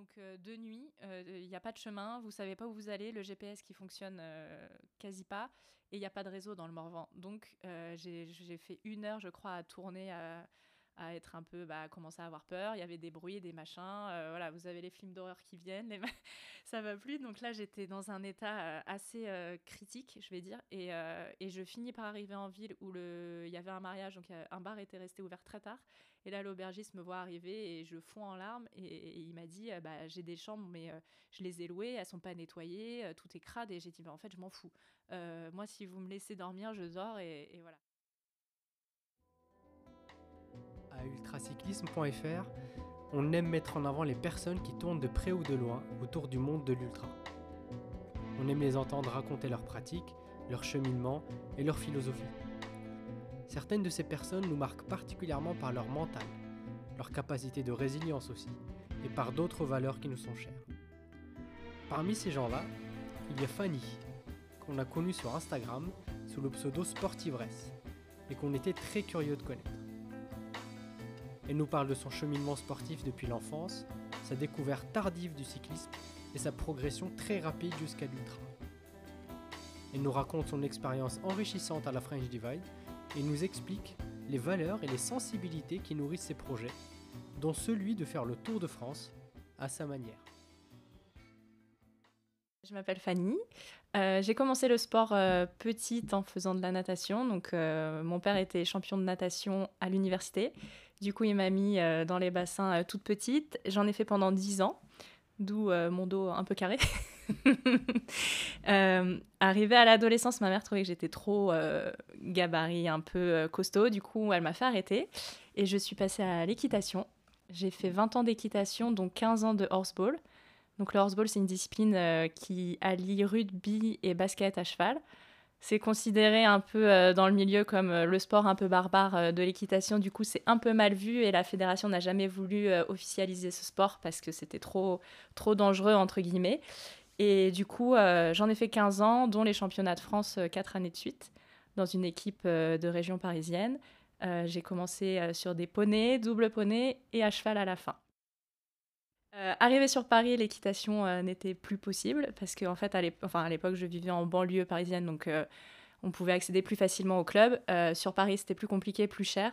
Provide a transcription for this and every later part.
Donc de nuit, il n'y a pas de chemin, vous savez pas où vous allez, le GPS qui fonctionne quasi pas, et il n'y a pas de réseau dans le Morvan. Donc j'ai fait une heure, je crois, à tourner à, être un peu, bah, commencer à avoir peur. Il y avait des bruits, des machins. Euh, voilà, vous avez les films d'horreur qui viennent, les ça va plus. Donc là, j'étais dans un état euh, assez euh, critique, je vais dire. Et, je finis par arriver en ville où il y avait un mariage, donc un bar était resté ouvert très tard. Et là, l'aubergiste me voit arriver et je fonds en larmes. Et, il m'a dit, bah, j'ai des chambres, mais je les ai louées, elles sont pas nettoyées, tout est crade. Et j'ai dit, bah, en fait, je m'en fous. moi, si vous me laissez dormir, je dors et, et voilà. à ultracyclisme.fr, on aime mettre en avant les personnes qui tournent de près ou de loin autour du monde de l'ultra. On aime les entendre raconter leurs pratiques, leur cheminement et leur philosophie. Certaines de ces personnes nous marquent particulièrement par leur mental, leur capacité de résilience aussi, et par d'autres valeurs qui nous sont chères. Parmi ces gens-là, il y a Fanny, qu'on a connue sur Instagram sous le pseudo Sportivresse, et qu'on était très curieux de connaître. Elle nous parle de son cheminement sportif depuis l'enfance, sa découverte tardive du cyclisme et sa progression très rapide jusqu'à l'ultra. Elle nous raconte son expérience enrichissante à la French Divide et nous explique les valeurs et les sensibilités qui nourrissent ses projets, dont celui de faire le Tour de France à sa manière. Je m'appelle Fanny. Euh, j'ai commencé le sport euh, petite en faisant de la natation. Donc, euh, mon père était champion de natation à l'université du coup, il m'a mis dans les bassins toute petite. J'en ai fait pendant 10 ans, d'où mon dos un peu carré. arrivé à l'adolescence, ma mère trouvait que j'étais trop gabarit, un peu costaud. Du coup, elle m'a fait arrêter et je suis passée à l'équitation. J'ai fait 20 ans d'équitation, dont 15 ans de horseball. Donc le horseball, c'est une discipline qui allie rugby et basket à cheval. C'est considéré un peu euh, dans le milieu comme euh, le sport un peu barbare euh, de l'équitation. Du coup, c'est un peu mal vu et la fédération n'a jamais voulu officialiser ce sport parce que c'était trop, trop dangereux, entre guillemets. Et du coup, j'en ai fait 15 ans, dont les championnats de France 4 années de suite, dans une équipe de région parisienne. J'ai commencé sur des poneys, double poney et à cheval à la fin. Euh, arrivé sur Paris, l'équitation euh, n'était plus possible parce qu'en fait, à l'époque, je vivais en banlieue parisienne, donc euh, on pouvait accéder plus facilement au club. sur Paris, c'était plus compliqué, plus cher.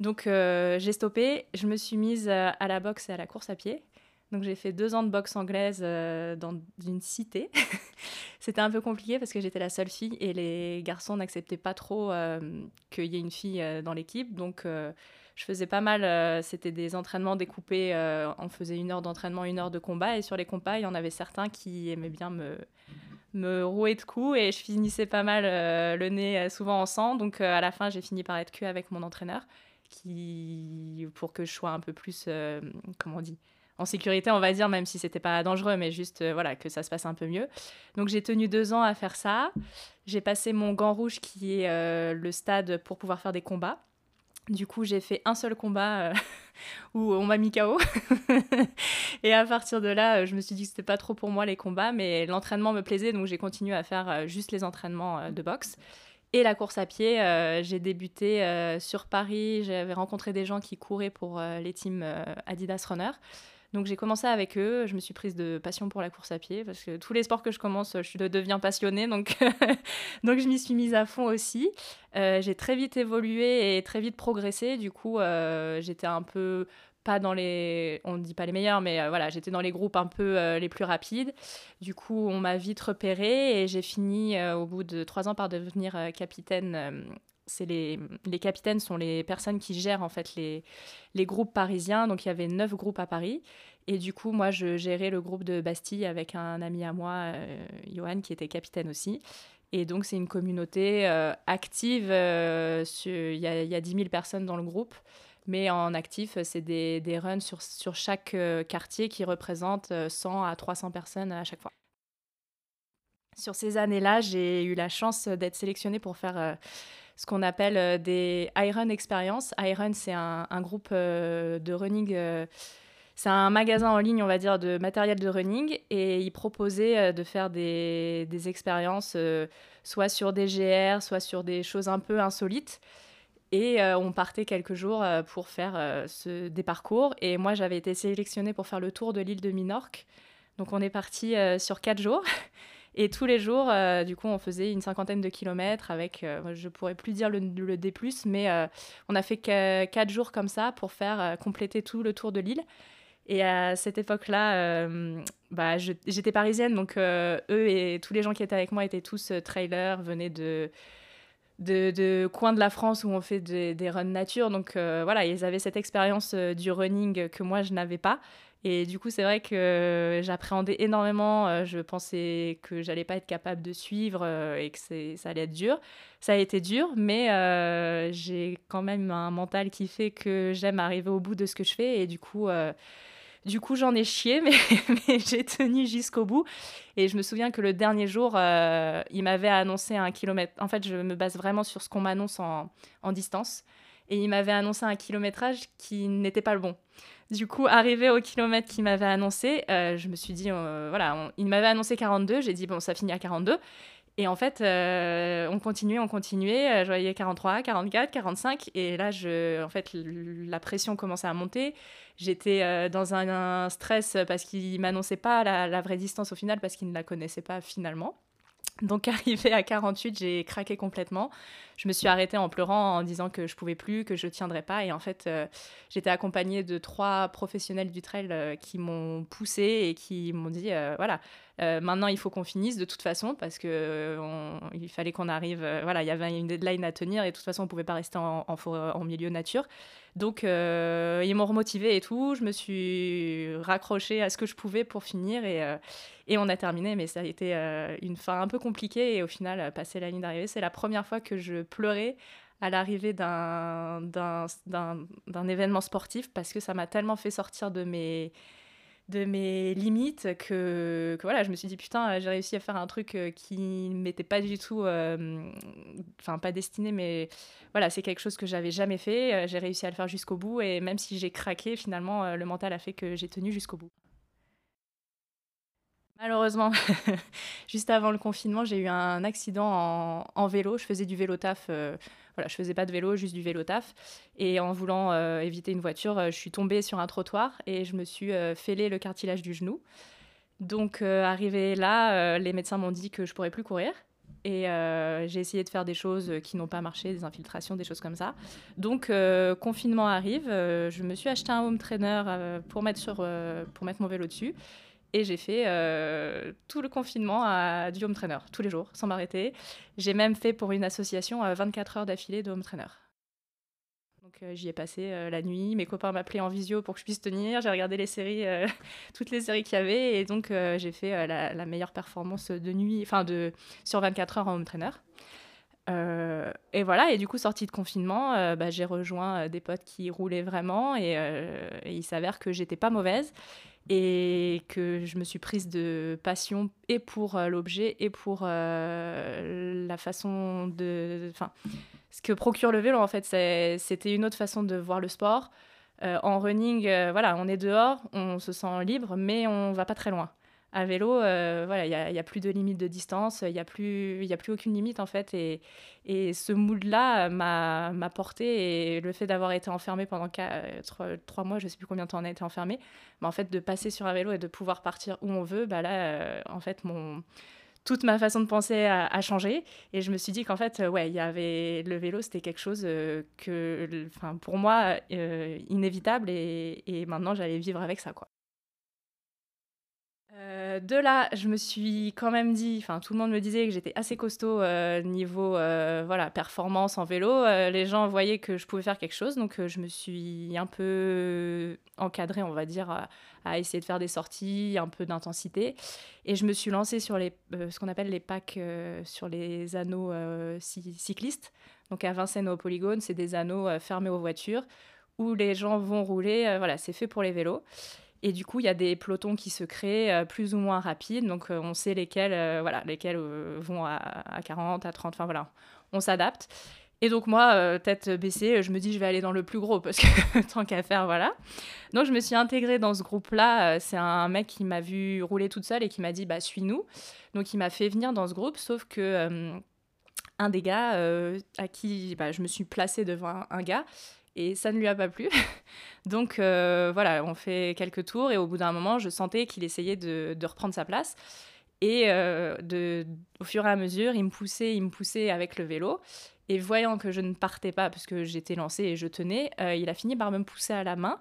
Donc j'ai stoppé, je me suis mise à la boxe et à la course à pied. Donc j'ai fait deux ans de boxe anglaise dans une cité. C'était un peu compliqué parce que j'étais la seule fille et les garçons n'acceptaient pas trop qu'il y ait une fille dans l'équipe. Donc je faisais pas mal, euh, c'était des entraînements découpés, euh, on faisait une heure d'entraînement, une heure de combat, et sur les combats, il y en avait certains qui aimaient bien me, me rouer de coups, et je finissais pas mal euh, le nez souvent en sang, donc à la fin, j'ai fini par être que avec mon entraîneur, qui, pour que je sois un peu plus, comment on dit, en sécurité, on va dire, même si c'était pas dangereux, mais juste voilà que ça se passe un peu mieux. Donc j'ai tenu deux ans à faire ça. J'ai passé mon gant rouge qui est le stade pour pouvoir faire des combats. Du coup, j'ai fait un seul combat euh, où on m'a mis KO. et à partir de là, euh, je me suis dit que c'était pas trop pour moi les combats, mais l'entraînement me plaisait, donc j'ai continué à faire euh, juste les entraînements de boxe. Et la course à pied, j'ai débuté sur Paris. J'avais rencontré des gens qui couraient pour les teams Adidas Runner. Donc j'ai commencé avec eux, je me suis prise de passion pour la course à pied parce que tous les sports que je commence, je deviens passionnée, donc, donc je m'y suis mise à fond aussi. Euh, j'ai très vite évolué et très vite progressé, du coup euh, j'étais un peu pas dans les, on ne dit pas les meilleurs, mais euh, voilà, j'étais dans les groupes un peu les plus rapides. Du coup, on m'a vite repérée et j'ai fini au bout de trois ans par devenir capitaine c'est les, les capitaines sont les personnes qui gèrent en fait les, les groupes parisiens. Donc il y avait neuf groupes à Paris. Et du coup, moi, je gérais le groupe de Bastille avec un ami à moi, euh, Johan, qui était capitaine aussi. Et donc, c'est une communauté euh, active. Euh, il y, a, y a 10 000 personnes dans le groupe. Mais en actif, c'est des, des runs sur, sur chaque quartier qui représentent 100 à 300 personnes à chaque fois. Sur ces années-là, j'ai eu la chance d'être sélectionnée pour faire ce qu'on appelle euh, des Iron Experience. Iron, c'est un, groupe euh, de running. Euh, c'est un magasin en ligne, on va dire, de matériel de running. Et ils proposaient de faire des, des expériences soit sur des GR, soit sur des choses un peu insolites. Et on partait quelques jours pour faire des parcours. Et moi, j'avais été sélectionnée pour faire le tour de l'île de Minorque. Donc on est parti sur quatre jours. Et tous les jours, du coup, on faisait une cinquantaine de kilomètres avec, je pourrais plus dire le, D+, mais on a fait quatre jours comme ça pour faire compléter tout le tour de l'île. Et à cette époque-là, euh, bah, j'étais parisienne, donc euh, eux et tous les gens qui étaient avec moi étaient tous euh, trailers, venaient de, de, de, coins de la France où on fait des, des runs nature. Donc voilà, ils avaient cette expérience du running que moi, je n'avais pas. Et du coup, c'est vrai que j'appréhendais énormément. je pensais que j'allais pas être capable de suivre et que ça allait être dur. Ça a été dur, mais j'ai quand même un mental qui fait que j'aime arriver au bout de ce que je fais. Et du coup, du coup, j'en ai chié, mais, j'ai tenu jusqu'au bout. Et je me souviens que le dernier jour, euh, il m'avait annoncé un kilomètre. En fait, je me base vraiment sur ce qu'on m'annonce en, distance. Et il m'avait annoncé un kilométrage qui n'était pas le bon. Du coup, arrivé au kilomètre qu'il m'avait annoncé, euh, je me suis dit, euh, voilà, il m'avait annoncé 42. J'ai dit, bon, ça finit à 42. Et en fait, euh, on continuait, on continuait. Je voyais 43, 44, 45. Et là, je, en fait, la pression commençait à monter. J'étais dans un, stress parce qu'il m'annonçait pas la, vraie distance au final, parce qu'il ne la connaissait pas finalement. Donc arrivé à 48, j'ai craqué complètement. Je me suis arrêtée en pleurant en disant que je pouvais plus, que je tiendrais pas. Et en fait, j'étais accompagnée de trois professionnels du trail qui m'ont poussée et qui m'ont dit voilà, euh, maintenant, il faut qu'on finisse de toute façon parce que euh, il fallait qu'on arrive. Euh, voilà, il y avait une deadline à tenir et de toute façon, on pouvait pas rester en, en, milieu nature. Donc, ils m'ont remotivé et tout. Je me suis raccrochée à ce que je pouvais pour finir et, et on a terminé. Mais ça a été une fin un peu compliquée et au final, passer la ligne d'arrivée, c'est la première fois que je pleurais à l'arrivée d'un événement sportif parce que ça m'a tellement fait sortir de mes de mes limites que, voilà, je me suis dit putain, j'ai réussi à faire un truc euh, qui m'était pas du tout, euh, enfin pas destiné, mais voilà, c'est quelque chose que j'avais jamais fait. Euh, j'ai réussi à le faire jusqu'au bout et même si j'ai craqué, finalement, le mental a fait que j'ai tenu jusqu'au bout. Malheureusement, juste avant le confinement, j'ai eu un accident en, vélo. Je faisais du vélo taf voilà, je faisais pas de vélo, juste du vélo taf. Et en voulant euh, éviter une voiture, euh, je suis tombée sur un trottoir et je me suis euh, fêlé le cartilage du genou. Donc, arrivé là, les médecins m'ont dit que je pourrais plus courir. Et j'ai essayé de faire des choses qui n'ont pas marché, des infiltrations, des choses comme ça. Donc, confinement arrive, je me suis acheté un home trainer pour, mettre pour mettre mon vélo dessus. Et j'ai fait euh, tout le confinement à du home trainer, tous les jours, sans m'arrêter. J'ai même fait pour une association 24 euh, heures d'affilée de home trainer. Donc euh, j'y ai passé la nuit. Mes copains m'appelaient en visio pour que je puisse tenir. J'ai regardé les séries, toutes les séries qu'il y avait. Et donc j'ai fait la, meilleure performance de nuit, enfin de, sur 24 heures en home trainer. et voilà, et du coup, sortie de confinement, bah, j'ai rejoint des potes qui roulaient vraiment et, et il s'avère que j'étais pas mauvaise et que je me suis prise de passion et pour euh, l'objet et pour euh, la façon de... Enfin, ce que procure le vélo, en fait, c'était une autre façon de voir le sport. Euh, en running, voilà, on est dehors, on se sent libre, mais on va pas très loin à vélo, euh, voilà, il n'y a, plus de limite de distance, il n'y a, plus, a plus aucune limite en fait. Et, et ce mood-là m'a porté et le fait d'avoir été enfermé pendant trois, mois, je ne sais plus combien de temps on a été enfermé, mais en fait de passer sur un vélo et de pouvoir partir où on veut, bah là, euh, en fait, mon, toute ma façon de penser a, changé. Et je me suis dit qu'en fait, ouais, il y avait le vélo, c'était quelque chose euh, que, enfin, pour moi, inévitable et, et maintenant j'allais vivre avec ça, quoi. Euh, de là, je me suis quand même dit, enfin tout le monde me disait que j'étais assez costaud euh, niveau euh, voilà performance en vélo. les gens voyaient que je pouvais faire quelque chose, donc je me suis un peu encadrée, on va dire, à, essayer de faire des sorties, un peu d'intensité, et je me suis lancée sur les ce qu'on appelle les packs sur les anneaux cyclistes. Donc à Vincennes au Polygone, c'est des anneaux fermés aux voitures où les gens vont rouler. voilà, c'est fait pour les vélos. Et du coup, il y a des pelotons qui se créent euh, plus ou moins rapides. Donc, euh, on sait lesquels, euh, voilà, lesquels vont à, 40, à 30. Enfin, voilà, on s'adapte. Et donc, moi, tête baissée, je me dis, je vais aller dans le plus gros parce que tant qu'à faire, voilà. Donc, je me suis intégrée dans ce groupe-là. C'est un mec qui m'a vu rouler toute seule et qui m'a dit, bah, suis-nous. Donc, il m'a fait venir dans ce groupe, sauf que un des gars à qui bah, je me suis placée devant un, gars et ça ne lui a pas plu. Donc voilà, on fait quelques tours et au bout d'un moment, je sentais qu'il essayait de, de, reprendre sa place. Et de, au fur et à mesure, il me poussait, il me poussait avec le vélo. Et voyant que je ne partais pas parce que j'étais lancée et je tenais, il a fini par me pousser à la main.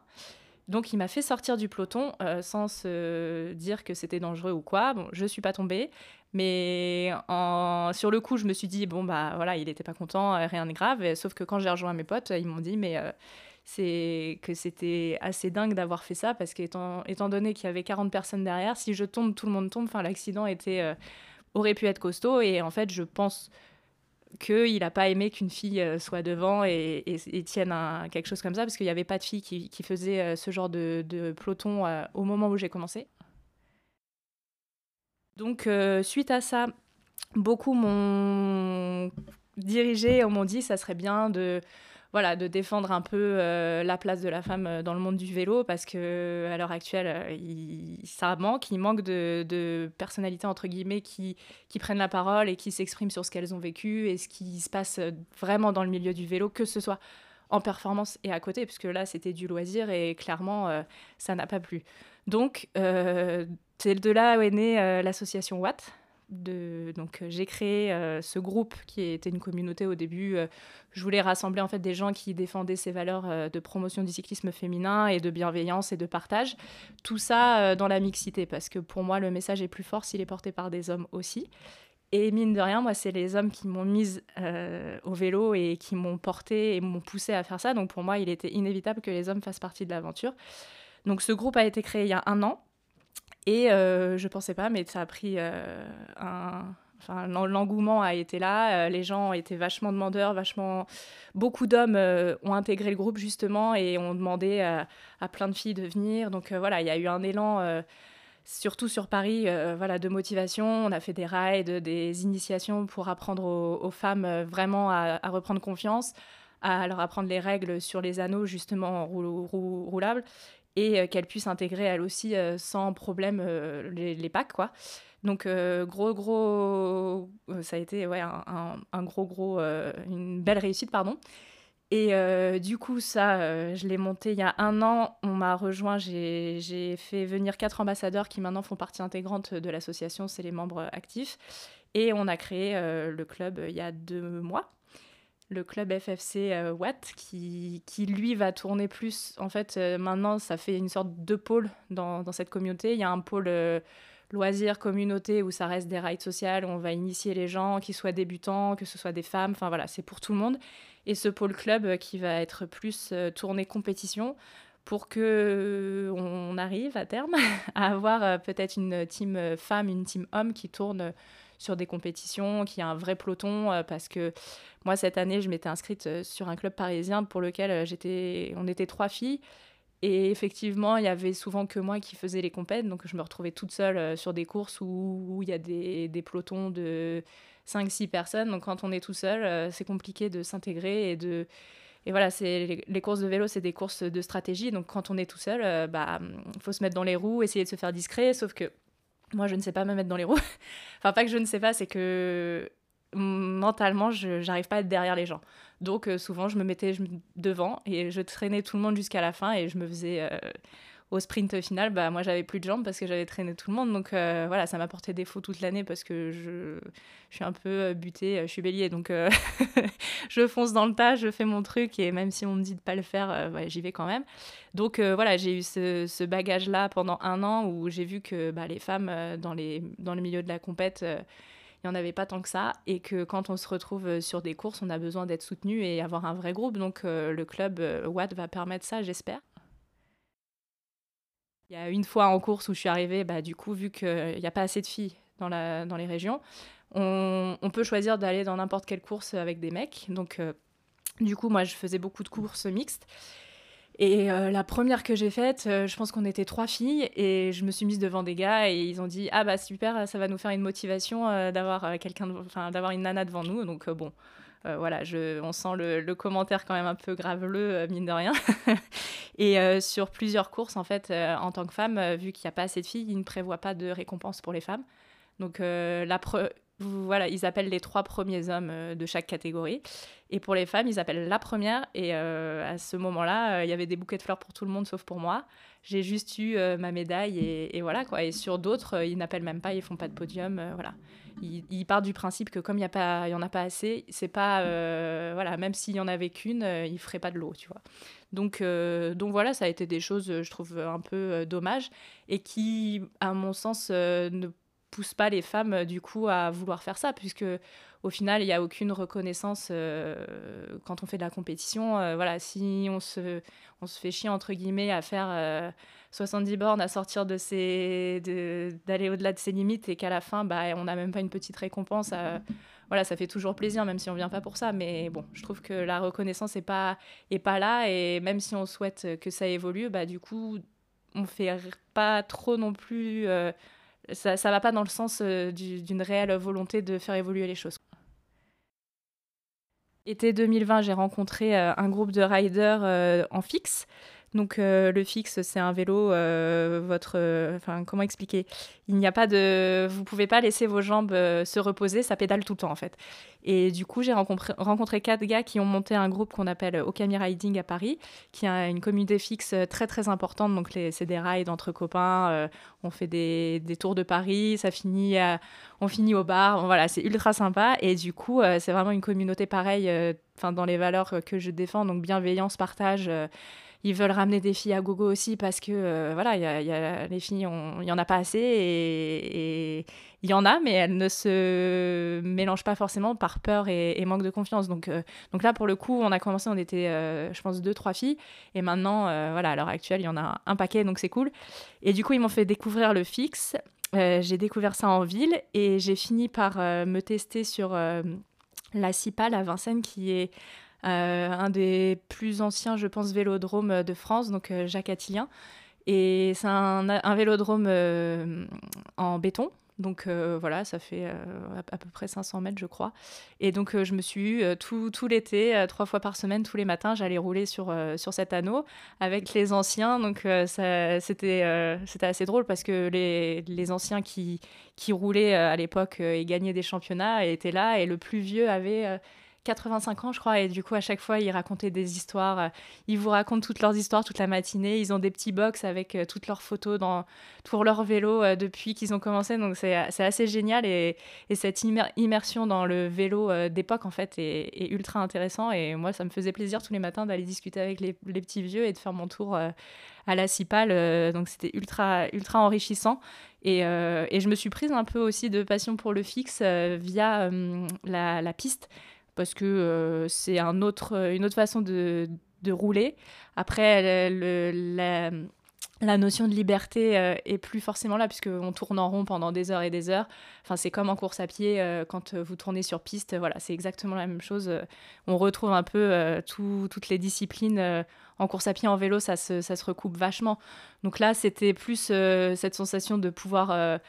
Donc il m'a fait sortir du peloton euh, sans se dire que c'était dangereux ou quoi. Bon, je suis pas tombée, mais sur le coup, je me suis dit bon bah voilà, il n'était pas content, euh, rien de grave. sauf que quand j'ai rejoint mes potes, ils m'ont dit mais euh, c'est que c'était assez dingue d'avoir fait ça parce qu'étant étant donné qu'il y avait 40 personnes derrière, si je tombe, tout le monde tombe. Enfin, l'accident était aurait pu être costaud et en fait, je pense qu'il n'a pas aimé qu'une fille euh, soit devant et, tienne quelque chose comme ça, parce qu'il n'y avait pas de fille qui, faisait euh, ce genre de, peloton euh, au moment où j'ai commencé. Donc, suite à ça, beaucoup m'ont dirigé, m'ont dit ça serait bien de voilà, de défendre un peu euh, la place de la femme euh, dans le monde du vélo parce que à l'heure actuelle, euh, ça manque. Il manque de, personnalités entre guillemets qui, qui prennent la parole et qui s'expriment sur ce qu'elles ont vécu et ce qui se passe vraiment dans le milieu du vélo, que ce soit en performance et à côté, puisque là c'était du loisir et clairement ça n'a pas plu. Donc c'est de là où est née l'association Watt, donc euh, j'ai créé euh, ce groupe qui était une communauté au début. Euh, je voulais rassembler en fait des gens qui défendaient ces valeurs de promotion du cyclisme féminin et de bienveillance et de partage. Tout ça dans la mixité parce que pour moi le message est plus fort s'il est porté par des hommes aussi. Et mine de rien, moi, c'est les hommes qui m'ont mise au vélo et qui m'ont porté et m'ont poussé à faire ça. Donc pour moi, il était inévitable que les hommes fassent partie de l'aventure. Donc ce groupe a été créé il y a un an. Et euh, je pensais pas, mais ça a pris euh, un. L'engouement a été là, euh, les gens été vachement demandeurs, vachement. Beaucoup d'hommes ont intégré le groupe justement et ont demandé à plein de filles de venir. Donc voilà, il y a eu un élan surtout sur Paris, voilà, de motivation. On a fait des rides, des initiations pour apprendre aux, femmes vraiment à, reprendre confiance, à leur apprendre les règles sur les anneaux justement roulables et euh, qu'elle puisse intégrer elle aussi euh, sans problème euh, les, packs quoi. Donc gros gros ça a été ouais un, gros gros une belle réussite pardon. Et du coup, ça, je l'ai monté il y a un an. On m'a rejoint. J'ai fait venir quatre ambassadeurs qui maintenant font partie intégrante de l'association. C'est les membres actifs. Et on a créé le club il y a deux mois le club FFC euh, Watt, qui, qui, lui va tourner plus. En fait, euh, maintenant, ça fait une sorte de pôle dans, dans cette communauté. Il y a un pôle euh, loisirs, communauté, où ça reste des rides sociales, où on va initier les gens, qu'ils soient débutants, que ce soit des femmes. Enfin voilà, c'est pour tout le monde. Et ce pôle club qui va être plus tourné compétition pour que on arrive à terme à avoir peut-être une team femme, une team homme qui tourne sur des compétitions, qu'il y a un vrai peloton, euh, parce que moi, cette année, je m'étais inscrite euh, sur un club parisien pour lequel euh, j'étais, on était trois filles. Et effectivement, il y avait souvent que moi qui faisais les compètes, donc je me retrouvais toute seule sur des courses où, il y a des, des pelotons de 5-6 personnes. Donc quand on est tout seul, c'est compliqué de s'intégrer et de... Et voilà, c'est les, courses de vélo, c'est des courses de stratégie. Donc quand on est tout seul, bah, faut se mettre dans les roues, essayer de se faire discret. Sauf que moi, je ne sais pas me mettre dans les roues. enfin, pas que je ne sais pas, c'est que mentalement, je n'arrive pas à être derrière les gens. Donc, euh, souvent, je me mettais devant et je traînais tout le monde jusqu'à la fin et je me faisais. Euh, au sprint final, bah, moi, j'avais plus de jambes parce que j'avais traîné tout le monde. Donc, euh, voilà, ça m'a porté défaut toute l'année parce que je, suis un peu butée, je suis bélier. Donc, je fonce dans le tas, je fais mon truc et même si on me dit de pas le faire, j'y vais quand même. Donc euh, voilà, j'ai eu ce, bagage-là pendant un an où j'ai vu que bah, les femmes euh, dans, le milieu de la compète, euh, il n'y en avait pas tant que ça. Et que quand on se retrouve sur des courses, on a besoin d'être soutenu et avoir un vrai groupe. Donc le club Watt va permettre ça, j'espère. Il y a une fois en course où je suis arrivée, bah, du coup, vu qu'il n'y a pas assez de filles dans, la, dans les régions, on, on peut choisir d'aller dans n'importe quelle course avec des mecs. Donc, du coup, moi, je faisais beaucoup de courses mixtes. Et euh, la première que j'ai faite, euh, je pense qu'on était trois filles et je me suis mise devant des gars et ils ont dit ah bah super, ça va nous faire une motivation euh, d'avoir quelqu'un, d'avoir une nana devant nous. Donc bon, voilà, je, on sent le, commentaire quand même un peu graveleux mine de rien. et sur plusieurs courses en fait, en tant que femme, vu qu'il n'y a pas assez de filles, ils ne prévoient pas de récompense pour les femmes. Donc la voilà, ils appellent les trois premiers hommes euh, de chaque catégorie. Et pour les femmes, ils appellent la première. Et à ce moment-là, il y avait des bouquets de fleurs pour tout le monde, sauf pour moi. J'ai juste eu ma médaille et, voilà quoi. Et sur d'autres, ils n'appellent même pas, ils font pas de podium, voilà. Ils, partent du principe que comme il y a pas, il y en a pas assez, c'est pas, voilà, même s'il y en avait qu'une, ils feraient pas de l'eau, tu vois. Donc, donc voilà, ça a été des choses, je trouve, un peu dommages et qui, à mon sens, ne pousse pas les femmes euh, du coup à vouloir faire ça puisque au final il n'y a aucune reconnaissance euh, quand on fait de la compétition euh, voilà si on se on se fait chier entre guillemets à faire 70 bornes à sortir de ses d'aller au-delà de ses limites et qu'à la fin bah on n'a même pas une petite récompense voilà ça fait toujours plaisir même si on vient pas pour ça. Mais bon je trouve que la reconnaissance est pas est pas là et même si on souhaite que ça évolue bah du coup on fait pas trop non plus ça ne va pas dans le sens euh, d'une réelle volonté de faire évoluer les choses. Été 2020, j'ai rencontré euh, un groupe de riders euh, en fixe donc euh, le fixe, c'est un vélo, euh, votre, enfin comment expliquer? Il n'y a pas de, vous pouvez pas laisser vos jambes euh, se reposer, ça pédale tout le temps en fait. Et du coup, j'ai rencontré, quatre gars qui ont monté un groupe qu'on appelle Okami Riding à Paris, qui a une communauté fixe très très importante. Donc c'est des rides entre copains, on fait des, des, tours de Paris, ça finit, on finit au bar, voilà, c'est ultra sympa. Et du coup, c'est vraiment une communauté pareille, enfin dans les valeurs que je défends, donc bienveillance, partage ils veulent ramener des filles à gogo aussi parce que euh, voilà, y y a, les filles, il n'y en a pas assez et il y en a, mais elles ne se mélangent pas forcément par peur et, manque de confiance. Donc, euh, donc là, pour le coup, on a commencé, on était, euh, je pense, deux, trois filles. Et maintenant, voilà, à l'heure actuelle, il y en a un paquet, donc c'est cool. Et du coup, ils m'ont fait découvrir le fixe. j'ai découvert ça en ville et j'ai fini par me tester sur la CIPAL à Vincennes, qui est un des plus anciens, je pense, vélodromes de France, donc euh, Jacques Attilien. Et c'est un, vélodrome euh, en béton, donc voilà, ça fait à, peu près 500 mètres, je crois. Et donc je me suis tout, tout l'été, trois fois par semaine, tous les matins, j'allais rouler sur, sur cet anneau avec les anciens. Donc c'était c'était assez drôle parce que les, les anciens qui, qui roulaient à l'époque et gagnaient des championnats étaient là et le plus vieux avait 85 ans, je crois, et du coup, à chaque fois, ils racontaient des histoires. Euh, ils vous racontent toutes leurs histoires toute la matinée. Ils ont des petits box avec euh, toutes leurs photos pour leur vélo euh, depuis qu'ils ont commencé. Donc, c'est assez génial. Et, cette immersion dans le vélo d'époque, en fait, est, ultra intéressant. Et moi, ça me faisait plaisir tous les matins d'aller discuter avec les, petits vieux et de faire mon tour à la Cipale. donc, c'était ultra, ultra enrichissant. Et, je me suis prise un peu aussi de passion pour le fixe via la piste parce que euh, c'est autre, une autre façon de, rouler. Après, la, notion de liberté euh, est plus forcément là, puisqu'on tourne en rond pendant des heures et des heures. Enfin, c'est comme en course à pied, euh, quand vous tournez sur piste, voilà, c'est exactement la même chose. on retrouve un peu toutes les disciplines. en course à pied, en vélo, ça se recoupe vachement. Donc là, c'était plus cette sensation de pouvoir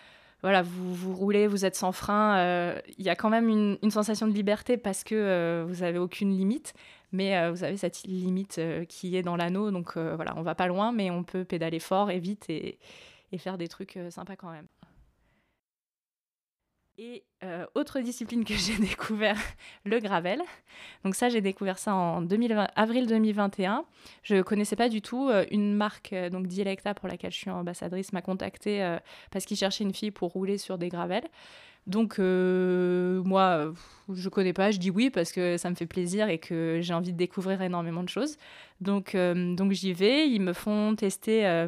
voilà, vous, vous roulez, vous êtes sans frein. Euh, il y a quand même une, sensation de liberté parce que euh, vous n'avez aucune limite, mais euh, vous avez cette limite qui est dans l'anneau. Donc voilà, on va pas loin, mais on peut pédaler fort et vite et faire des trucs sympas quand même. Et euh, autre discipline que j'ai découvert, le gravel. Donc ça, j'ai découvert ça en avril 2021. Je ne connaissais pas du tout. Euh, une marque, euh, donc Dialecta, pour laquelle je suis ambassadrice, m'a contactée parce qu'il cherchait une fille pour rouler sur des gravels. Donc moi, je connais pas, je dis oui parce que ça me fait plaisir et que j'ai envie de découvrir énormément de choses. Donc, donc j'y vais. Ils me font tester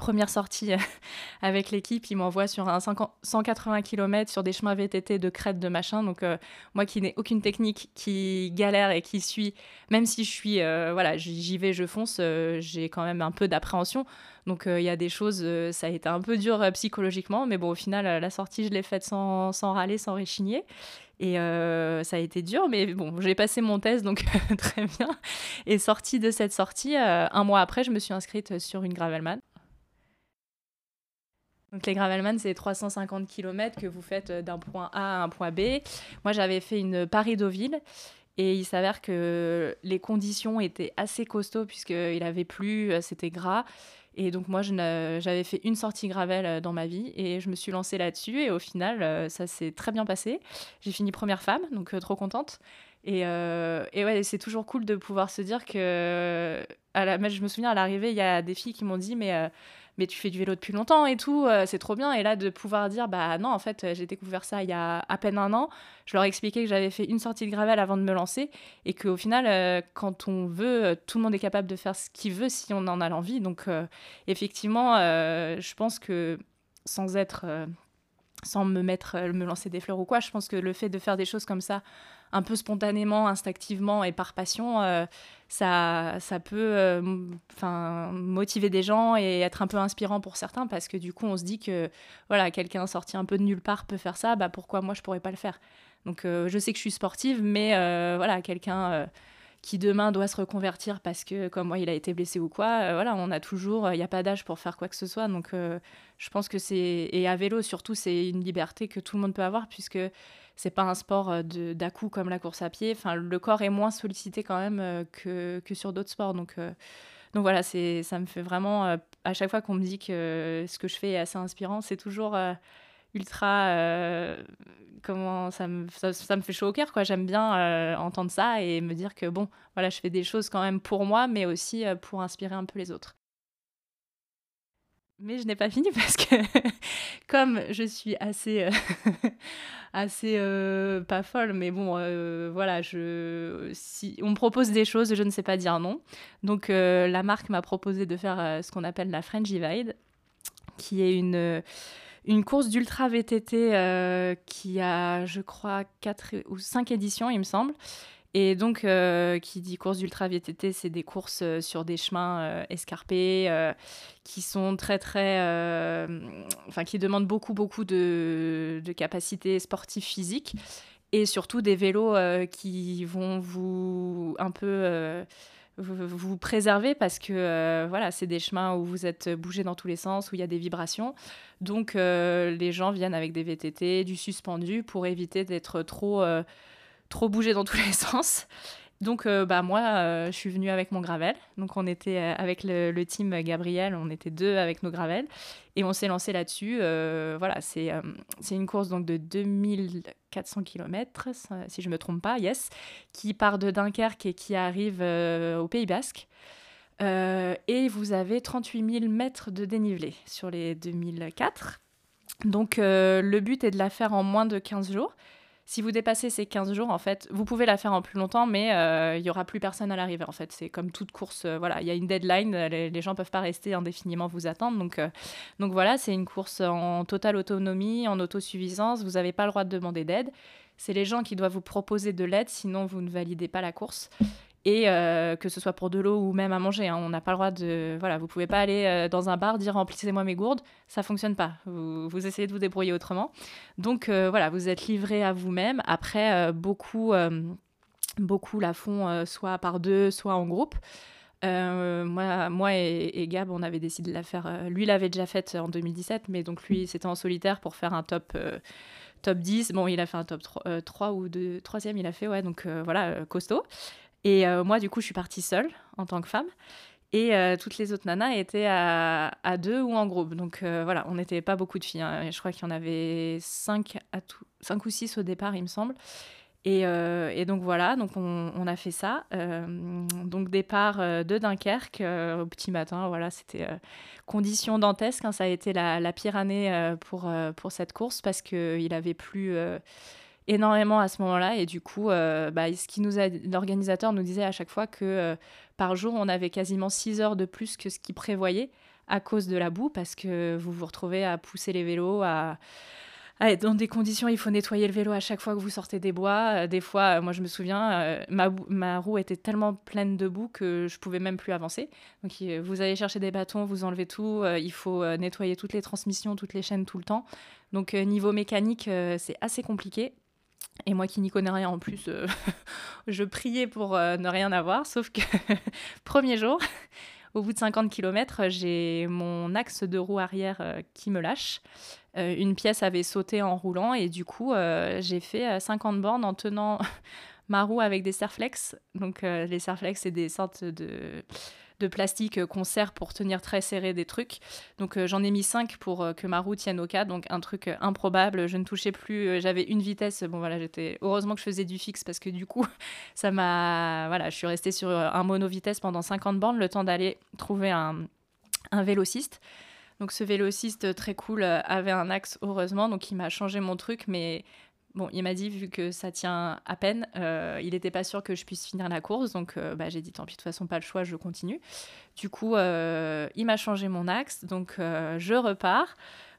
première sortie avec l'équipe, ils m'envoient sur un 180 km sur des chemins VTT de crête de machin. Donc euh, moi qui n'ai aucune technique, qui galère et qui suis, même si je suis, euh, voilà, j'y vais, je fonce, euh, j'ai quand même un peu d'appréhension. Donc il y a des choses, ça a été un peu dur psychologiquement, mais bon au final la sortie je l'ai faite sans, sans râler, sans réchigner. Et ça a été dur, mais bon, j'ai passé mon test, donc très bien. Et sortie de cette sortie, un mois après, je me suis inscrite sur une Gravelman. Donc les Gravelman, c'est 350 km que vous faites euh, d'un point A à un point B. Moi, j'avais fait une Paris-Deauville. Et il s'avère que les conditions étaient assez costauds puisqu'il avait plu, euh, c'était gras. Et donc moi, j'avais fait une sortie gravel dans ma vie et je me suis lancée là-dessus et au final, ça s'est très bien passé. J'ai fini première femme, donc trop contente. Et, et ouais, c'est toujours cool de pouvoir se dire que... À la, je me souviens, à l'arrivée, il y a des filles qui m'ont dit, mais mais tu fais du vélo depuis longtemps et tout, euh, c'est trop bien. Et là, de pouvoir dire, bah non, en fait, j'ai découvert ça il y a à peine un an. Je leur ai expliqué que j'avais fait une sortie de gravel avant de me lancer et qu'au final, euh, quand on veut, euh, tout le monde est capable de faire ce qu'il veut si on en a l'envie. Donc, effectivement, je pense que sans être sans me mettre me lancer des fleurs ou quoi je pense que le fait de faire des choses comme ça un peu spontanément, instinctivement et par passion, euh, ça, ça peut euh, motiver des gens et être un peu inspirant pour certains parce que du coup, on se dit que voilà, quelqu'un sorti un peu de nulle part peut faire ça, bah pourquoi moi je pourrais pas le faire? Donc euh, je sais que je suis sportive, mais voilà, quelqu'un qui demain doit se reconvertir parce que comme moi il a été blessé ou quoi, voilà, on a toujours, il n'y a pas d'âge pour faire quoi que ce soit. Donc je pense que c'est et à vélo surtout c'est une liberté que tout le monde peut avoir puisque c'est pas un sport euh, d'à coup comme la course à pied. Enfin, le corps est moins sollicité quand même euh, que, que sur d'autres sports. Donc, euh, donc voilà, ça me fait vraiment. à chaque fois qu'on me dit que ce que je fais est assez inspirant, c'est toujours ultra. comment ça me, ça, me fait chaud au cœur, quoi. J'aime bien entendre ça et me dire que bon, voilà, je fais des choses quand même pour moi, mais aussi pour inspirer un peu les autres. Mais je n'ai pas fini parce que comme je suis assez, euh, assez euh, pas folle, mais bon, euh, voilà, je, si on me propose des choses, je ne sais pas dire non. Donc la marque m'a proposé de faire ce qu'on appelle la French Divide, qui est une, une course d'ultra VTT qui a, je crois, 4 ou 5 éditions, il me semble. Et donc, euh, qui dit course d'ultra VTT, c'est des courses euh, sur des chemins euh, escarpés qui sont très, très. enfin, qui demandent beaucoup, beaucoup de, de capacités sportives physiques et surtout des vélos qui vont vous un peu. Vous, préserver parce que voilà, c'est des chemins où vous êtes bougé dans tous les sens, où il y a des vibrations. Donc les gens viennent avec des VTT, du suspendu pour éviter d'être trop trop bougé dans tous les sens. Donc, euh, bah, moi, euh, je suis venue avec mon gravel. Donc, on était euh, avec le, team Gabriel, on était deux avec nos gravels. Et on s'est lancé là-dessus. voilà, c'est une course donc, de 2400 km, si je ne me trompe pas, yes, qui part de Dunkerque et qui arrive au Pays Basque. et vous avez 38 000 mètres de dénivelé sur les 2004. Donc, le but est de la faire en moins de 15 jours. Si vous dépassez ces 15 jours, en fait, vous pouvez la faire en plus longtemps, mais euh, il n'y aura plus personne à l'arrivée. En fait, c'est comme toute course. Euh, voilà, il y a une deadline. Les, les gens peuvent pas rester indéfiniment vous attendre. Donc, euh, donc voilà, c'est une course en totale autonomie, en autosuffisance. Vous n'avez pas le droit de demander d'aide. C'est les gens qui doivent vous proposer de l'aide, sinon vous ne validez pas la course et euh, que ce soit pour de l'eau ou même à manger. Hein. On n'a pas le droit de. Voilà, vous pouvez pas aller euh, dans un bar dire remplissez-moi mes gourdes, ça fonctionne pas. Vous, essayez de vous débrouiller autrement. Donc euh, voilà, vous êtes livré à vous-même. Après, beaucoup, beaucoup la font soit par deux, soit en groupe. moi, moi et, Gab, on avait décidé de la faire. lui, l'avait déjà faite en 2017, mais donc lui, c'était en solitaire pour faire un top top 10. Bon, il a fait un top 3, 3 ou 2, 3e, il a fait, ouais, donc voilà, costaud. Et euh, moi, du coup, je suis partie seule en tant que femme. Et euh, toutes les autres nanas étaient à, deux ou en groupe. Donc euh, voilà, on n'était pas beaucoup de filles. Hein. Je crois qu'il y en avait cinq, à tout, cinq ou six au départ, il me semble. Et, donc voilà, donc on, a fait ça. donc départ de Dunkerque au petit matin, voilà, c'était condition dantesque. Hein. ça a été la, la pire année pour, pour cette course parce qu'il avait plu énormément à ce moment-là. Et du coup, euh, bah, ce qui nous l'organisateur nous disait à chaque fois que euh, par jour, on avait quasiment 6 heures de plus que ce qu'il prévoyait à cause de la boue, parce que vous vous retrouvez à pousser les vélos, à, être dans des conditions, il faut nettoyer le vélo à chaque fois que vous sortez des bois. Euh, des fois, moi je me souviens, ma, ma, roue était tellement pleine de boue que je pouvais même plus avancer. Donc vous allez chercher des bâtons, vous enlevez tout, il faut nettoyer toutes les transmissions, toutes les chaînes tout le temps. Donc niveau mécanique, c'est assez compliqué. Et moi qui n'y connais rien en plus, euh, je priais pour euh, ne rien avoir, sauf que premier jour, au bout de 50 km, j'ai mon axe de roue arrière euh, qui me lâche. une pièce avait sauté en roulant et du coup, j'ai fait 50 bornes en tenant ma roue avec des serflex. Donc les serflex, c'est des sortes de de plastique qu'on serre pour tenir très serré des trucs. Donc j'en ai mis 5 pour que ma roue tienne au cas. Donc un truc improbable. Je ne touchais plus. J'avais une vitesse. Bon voilà, j'étais heureusement que je faisais du fixe parce que du coup, ça m'a. Voilà, je suis restée sur un mono vitesse pendant 50 bornes, le temps d'aller trouver un, un vélociste. Donc ce vélociste très cool avait un axe heureusement, donc il m'a changé mon truc, mais Bon, il m'a dit, vu que ça tient à peine, euh, il n'était pas sûr que je puisse finir la course. Donc, euh, bah, j'ai dit, tant pis, de toute façon, pas le choix, je continue. Du coup, euh, il m'a changé mon axe. Donc, je repars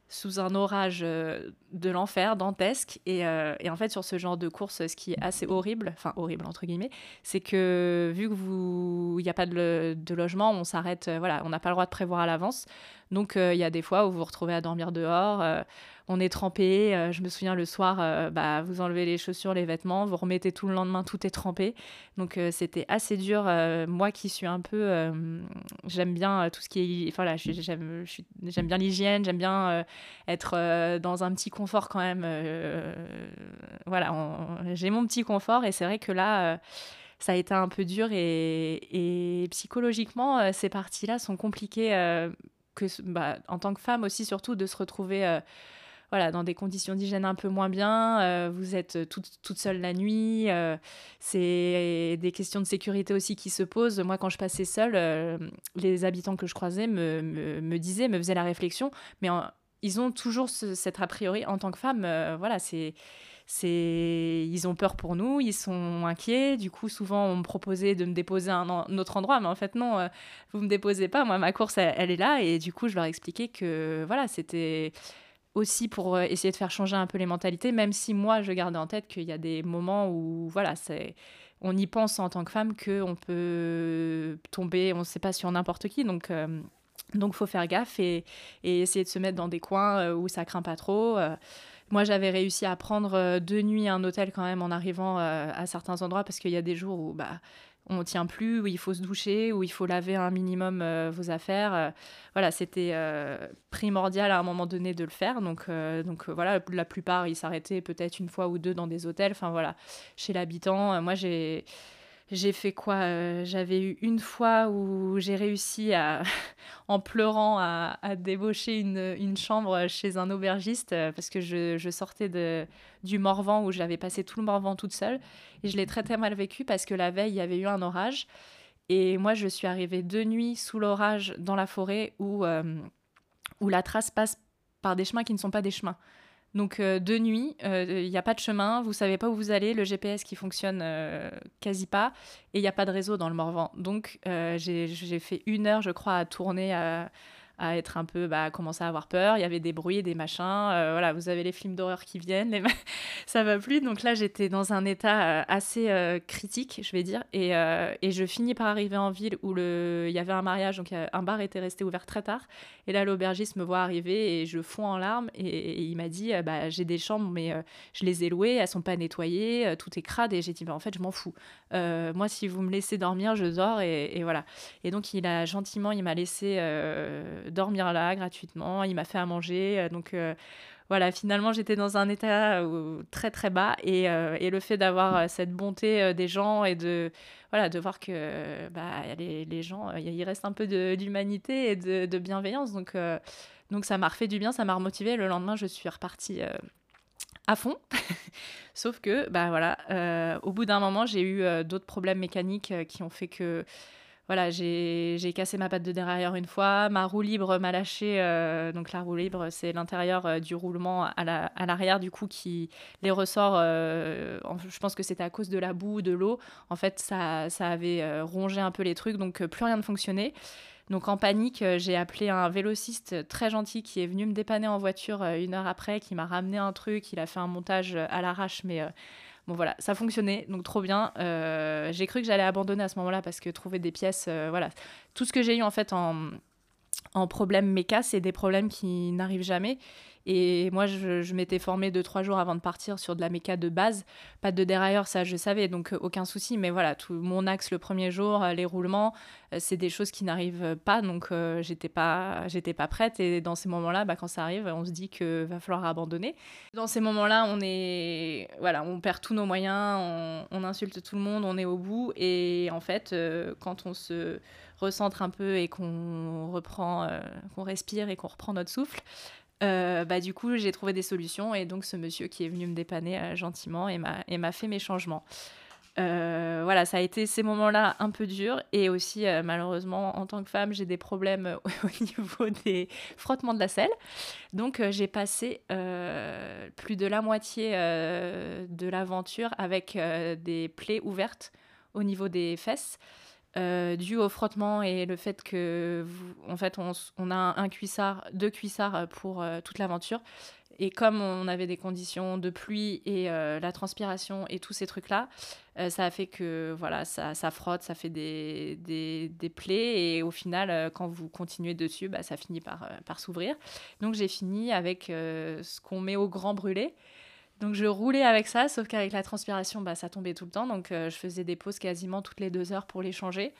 sous un orage de l'enfer, dantesque. Et, en fait, sur ce genre de course, ce qui est assez horrible, enfin horrible entre guillemets, c'est que vu que vous, il n'y a pas de, de, logement, on s'arrête, voilà, on n'a pas le droit de prévoir à l'avance. Donc, il y a des fois où vous vous retrouvez à dormir dehors on est trempé. Euh, je me souviens le soir, euh, bah, vous enlevez les chaussures, les vêtements, vous remettez tout le lendemain, tout est trempé. Donc euh, c'était assez dur. moi qui suis un peu, j'aime bien tout ce qui est, enfin là, j'aime, j'aime bien l'hygiène, j'aime bien être dans un petit confort quand même. voilà, j'ai mon petit confort et c'est vrai que là ça a été un peu dur et, psychologiquement, ces parties-là sont compliquées bah, en tant que femme aussi, surtout de se retrouver voilà, dans des conditions d'hygiène un peu moins bien, euh, vous êtes toute, toute, seule la nuit, euh, c'est des questions de sécurité aussi qui se posent. Moi, quand je passais seule, euh, les habitants que je croisais me, me, disaient, me faisaient la réflexion, mais ils ont toujours cette a priori en tant que femme, voilà, c'est c'est ils ont peur pour nous, ils sont inquiets. Du coup, souvent, on me proposait de me déposer à un, autre endroit, mais en fait, non, vous vous me déposez pas. Moi, ma course, elle, est là, et du coup, je leur expliquais que voilà, c'était aussi pour euh, essayer de faire changer un peu les mentalités, même si moi, je gardais en tête qu'il y a des moments où, voilà, c'est on y pense en tant que femme qu'on peut tomber, on ne sait pas sur n'importe qui, donc euh, donc faut faire gaffe et, essayer de se mettre dans des coins euh, où ça craint pas trop. Moi, j'avais réussi à prendre deux nuits un hôtel quand même en arrivant à certains endroits parce qu'il y a des jours où bah on tient plus, où il faut se doucher, où il faut laver un minimum euh, vos affaires. Euh, voilà, c'était euh, primordial à un moment donné de le faire. Donc, donc voilà, la plupart, ils s'arrêtaient peut-être une fois ou deux dans des hôtels. Enfin voilà, chez l'habitant, moi j'ai j'ai fait quoi euh, J'avais eu une fois où j'ai réussi à, en pleurant à, débaucher une, chambre chez un aubergiste euh, parce que je, sortais de, du Morvan où j'avais passé tout le Morvan toute seule et je l'ai très très mal vécu parce que la veille il y avait eu un orage et moi je suis arrivée deux nuits sous l'orage dans la forêt où, euh, où la trace passe par des chemins qui ne sont pas des chemins. Donc euh, de nuit, il euh, n'y a pas de chemin, vous savez pas où vous allez, le GPS qui fonctionne euh, quasi pas, et il n'y a pas de réseau dans le Morvan. Donc j'ai fait une heure, je crois, à tourner à, à être un peu, bah, commencer à avoir peur. Il y avait des bruits, des machins. Euh, voilà, vous avez les films d'horreur qui viennent, les... ça va plus. Donc là, j'étais dans un état euh, assez euh, critique, je vais dire. Et, et, je finis par arriver en ville où le... il y avait un mariage, donc un bar était resté ouvert très tard. Et là, l'aubergiste me voit arriver et je fonds en larmes. Et, il m'a dit, bah, j'ai des chambres, mais je les ai louées, elles sont pas nettoyées, tout est crade. Et j'ai dit, bah, en fait, je m'en fous. moi, si vous me laissez dormir, je dors. Et, et, voilà. Et donc, il a gentiment, il m'a laissé dormir là gratuitement. Il m'a fait à manger. Euh, donc euh, voilà, finalement, j'étais dans un état euh, très très bas et, et le fait d'avoir cette bonté des gens et de voilà de voir que bah, les, les gens, il reste un peu d'humanité et de, de, bienveillance. Donc donc ça m'a refait du bien, ça m'a remotivé. Le lendemain, je suis repartie à fond. Sauf que bah voilà, au bout d'un moment, j'ai eu d'autres problèmes mécaniques qui ont fait que voilà, j'ai cassé ma patte de derrière une fois, ma roue libre m'a lâché. Euh, donc la roue libre, c'est l'intérieur euh, du roulement à l'arrière, du coup, qui les ressorts. Euh, je pense que c'était à cause de la boue, de l'eau. En fait, ça, ça avait rongé un peu les trucs, donc plus rien ne fonctionnait. Donc en panique, j'ai appelé un vélociste très gentil qui est venu me dépanner en voiture une heure après, qui m'a ramené un truc, il a fait un montage à l'arrache, mais Bon voilà, ça fonctionnait, donc trop bien. Euh, j'ai cru que j'allais abandonner à ce moment-là parce que trouver des pièces, euh, voilà. Tout ce que j'ai eu en fait en, en problème méca, c'est des problèmes qui n'arrivent jamais. Et moi, je, m'étais formée deux, trois jours avant de partir sur de la méca de base. Pas de dérailleur, ça, je savais, donc euh, aucun souci. Mais voilà, tout mon axe le premier jour, euh, les roulements, euh, c'est des choses qui n'arrivent pas. Donc, j'étais pas, j'étais pas prête. Et dans ces moments-là, bah, quand ça arrive, on se dit que va falloir abandonner. Dans ces moments-là, on est, voilà, on perd tous nos moyens, on, insulte tout le monde, on est au bout. Et en fait, quand on se recentre un peu et qu'on reprend, qu'on respire et qu'on reprend notre souffle, bah, du coup, j'ai trouvé des solutions et donc ce monsieur qui est venu me dépanner gentiment et m'a fait mes changements. Euh, voilà, ça a été ces moments-là un peu durs. Et aussi, euh, malheureusement, en tant que femme, j'ai des problèmes au niveau des frottements de la selle. Donc, euh, j'ai passé plus de la moitié de l'aventure avec des plaies ouvertes au niveau des fesses. Dû au frottement et le fait que en fait on, on, a un cuissard deux cuissards pour toute l'aventure et comme on avait des conditions de pluie et euh, la transpiration et tous ces trucs-là, euh, ça a fait que voilà, ça, ça frotte, ça fait des, des, des, plaies. Et au final, euh, quand vous continuez dessus, bah, ça finit par, par s'ouvrir. Donc j'ai fini avec ce qu'on met au grand brûlé. Donc je roulais avec ça, sauf qu'avec la transpiration, bah, ça tombait tout le temps. Donc je faisais des pauses quasiment toutes les deux heures pour les changer.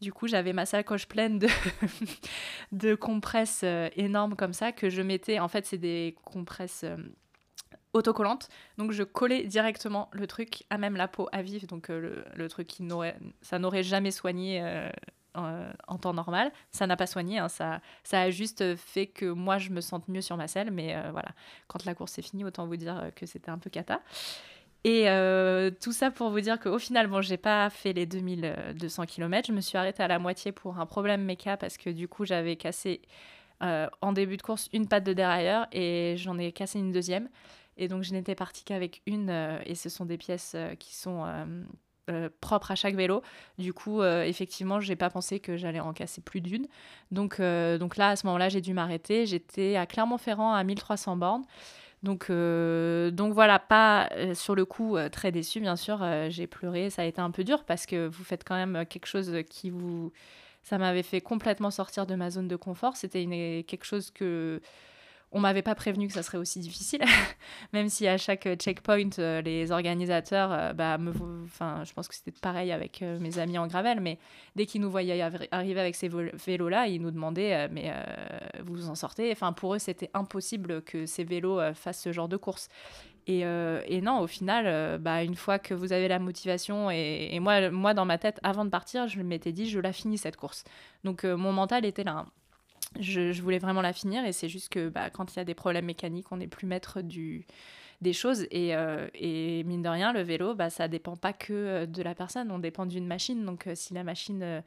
Du coup, j'avais ma sacoche pleine de, de compresses euh, énormes comme ça que je mettais. En fait, c'est des compresses euh, autocollantes. Donc, je collais directement le truc à même la peau à vif. Donc, euh, le, truc qui n'aurait, ça n'aurait jamais soigné. En, temps normal. Ça n'a pas soigné, hein. ça, ça a juste fait que moi je me sente mieux sur ma selle, mais voilà, quand la course est finie, autant vous dire que c'était un peu cata. Et euh, tout ça pour vous dire qu'au final, bon, j'ai pas fait les 2200 km. Je me suis arrêtée à la moitié pour un problème méca parce que du coup, j'avais cassé euh, en début de course une patte de dérailleur et j'en ai cassé une deuxième. Et donc, je n'étais partie qu'avec une euh, et ce sont des pièces qui sont propres à chaque vélo. Du coup, effectivement, je n'ai pas pensé que j'allais en casser plus d'une. Donc, donc là, à ce moment-là, j'ai dû m'arrêter. J'étais à Clermont-Ferrand à 1300 bornes. Donc, euh, donc voilà, pas euh, sur le coup euh, très déçu, bien sûr. j'ai pleuré, ça a été un peu dur parce que vous faites quand même quelque chose qui vous. Ça m'avait fait complètement sortir de ma zone de confort. C'était quelque chose que on m'avait pas prévenu que ça serait aussi difficile, même si à chaque checkpoint, euh, les organisateurs, euh, bah, me, enfin, je pense que c'était pareil avec euh, mes amis en gravel, mais dès qu'ils nous voyaient arriver avec ces vélos-là, ils nous demandaient, mais vous vous en sortez? Enfin, pour eux, c'était impossible que ces vélos fassent ce genre de course. Et, et non, au final, bah, une fois que vous avez la motivation, et, et, moi, moi, dans ma tête, avant de partir, je m'étais dit, je la finis cette course. Donc, mon mental était là. Je, voulais vraiment la finir et c'est juste que bah, quand il y a des problèmes mécaniques, on n'est plus maître du, des choses. Et, euh, et, mine de rien, le vélo, bah, ça dépend pas que euh, de la personne, on dépend d'une machine. Donc euh, si la machine ne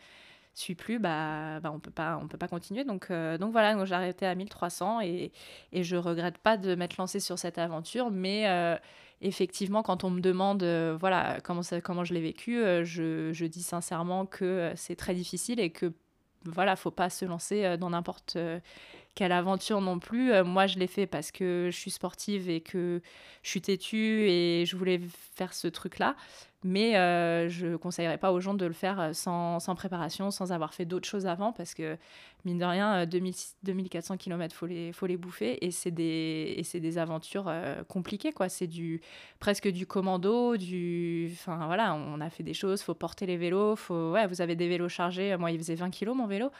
suit plus, bah, bah, on peut pas, on peut pas continuer. Donc, donc voilà, j'ai arrêté à 1300 et, et je regrette pas de m'être lancée sur cette aventure, mais effectivement, quand on me demande voilà comment, ça, comment je l'ai vécu, je, je, dis sincèrement que c'est très difficile et que voilà, faut pas se lancer euh, dans n'importe euh, quelle aventure non plus. Euh, moi, je l'ai fait parce que je suis sportive et que je suis têtue et je voulais faire ce truc-là. Mais euh, je ne conseillerais pas aux gens de le faire euh, sans, sans préparation, sans avoir fait d'autres choses avant, parce que, mine de rien, 2000, 2400 km, il faut les, faut les bouffer, et c'est des, des aventures euh, compliquées, quoi. C'est du, presque du commando, du... Enfin, voilà, on a fait des choses, faut porter les vélos, faut... Ouais, vous avez des vélos chargés, moi, il faisait 20 kg, mon vélo.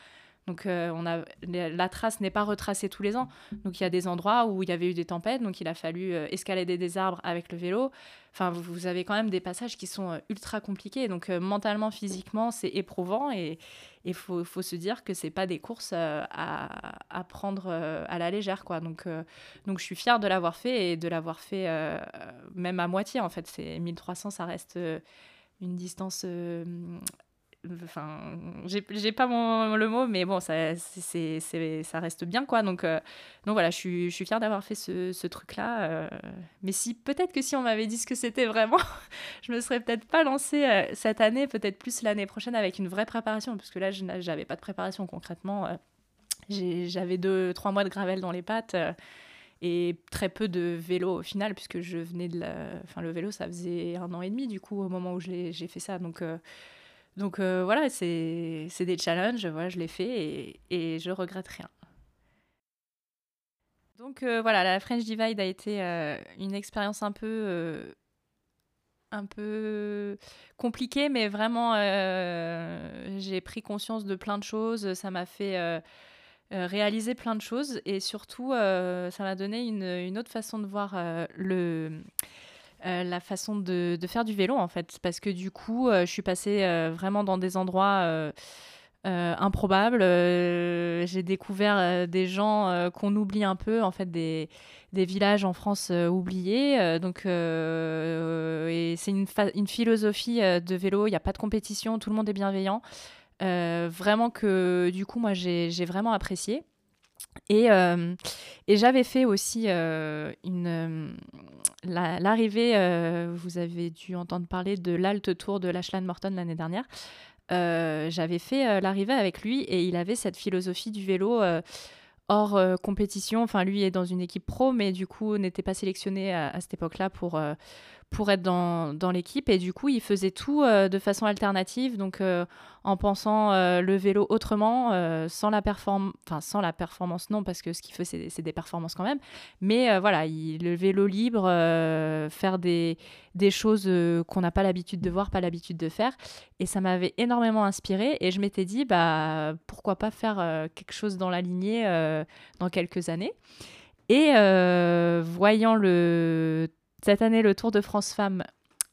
Donc euh, on a, la trace n'est pas retracée tous les ans. Donc il y a des endroits où il y avait eu des tempêtes, donc il a fallu euh, escalader des arbres avec le vélo. Enfin, vous, avez quand même des passages qui sont euh, ultra compliqués. Donc mentalement, physiquement, c'est éprouvant et il faut, se dire que c'est pas des courses à, à, prendre à la légère. Quoi. Donc, donc je suis fière de l'avoir fait et de l'avoir fait même à moitié. En fait, c'est 1300, ça reste une distance enfin j'ai pas mon, le mot mais bon ça c'est ça reste bien quoi. Donc euh, donc voilà je suis je fière d'avoir fait ce, ce truc là euh. mais si peut-être que si on m'avait dit ce que c'était vraiment je me serais peut-être pas lancée euh, cette année peut-être plus l'année prochaine avec une vraie préparation parce que là j'avais pas de préparation concrètement j'avais deux trois mois de gravel dans les pattes et très peu de vélo au final puisque je venais de la enfin le vélo ça faisait un an et demi du coup au moment où j'ai fait ça. Donc donc euh, voilà, c'est des challenges, voilà, je l'ai fait et, et je regrette rien. Donc euh, voilà, la French Divide a été euh, une expérience un peu, un peu compliquée, mais vraiment, j'ai pris conscience de plein de choses. Ça m'a fait réaliser plein de choses et surtout, ça m'a donné une, une, autre façon de voir le euh, la façon de, faire du vélo en fait parce que du coup euh, je suis passée euh, vraiment dans des endroits improbable. j'ai découvert des gens qu'on oublie un peu, en fait, des, des villages en France oubliés. donc, et c'est une, une, philosophie de vélo. Il n'y a pas de compétition, tout le monde est bienveillant. vraiment que, du coup, moi, j'ai vraiment apprécié. Et, euh, et j'avais fait aussi euh, une euh, l'arrivée, vous avez dû entendre parler de l'Alt Tour de Lachlan Morton l'année dernière. j'avais fait l'arrivée avec lui et il avait cette philosophie du vélo hors compétition. Enfin, lui est dans une équipe pro, mais du coup n'était pas sélectionné à, à cette époque-là pour pour être dans, dans l'équipe. Et du coup, il faisait tout euh, de façon alternative, donc euh, en pensant euh, le vélo autrement, sans, la enfin, sans la performance, non, parce que ce qu'il fait, c'est des performances quand même. Mais voilà, il, le vélo libre, faire des, des choses qu'on n'a pas l'habitude de voir, pas l'habitude de faire. Et ça m'avait énormément inspiré. Et je m'étais dit, bah, pourquoi pas faire quelque chose dans la lignée dans quelques années. Et voyant le cette année, le Tour de France Femmes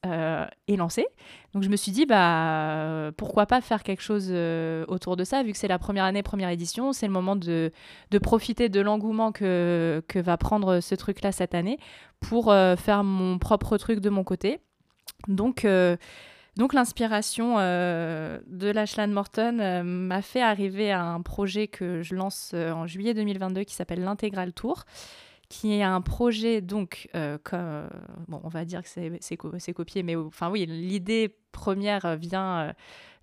euh, est lancé. Donc je me suis dit, bah, pourquoi pas faire quelque chose euh, autour de ça, vu que c'est la première année, première édition, c'est le moment de, profiter de l'engouement que, va prendre ce truc-là cette année pour euh, faire mon propre truc de mon côté. Donc, donc l'inspiration de Lachlan Morton m'a fait arriver à un projet que je lance en juillet 2022 qui s'appelle l'Intégral Tour qui est un projet, donc, euh, comme, bon, on va dire que c'est copié, mais enfin oui, l'idée première vient euh,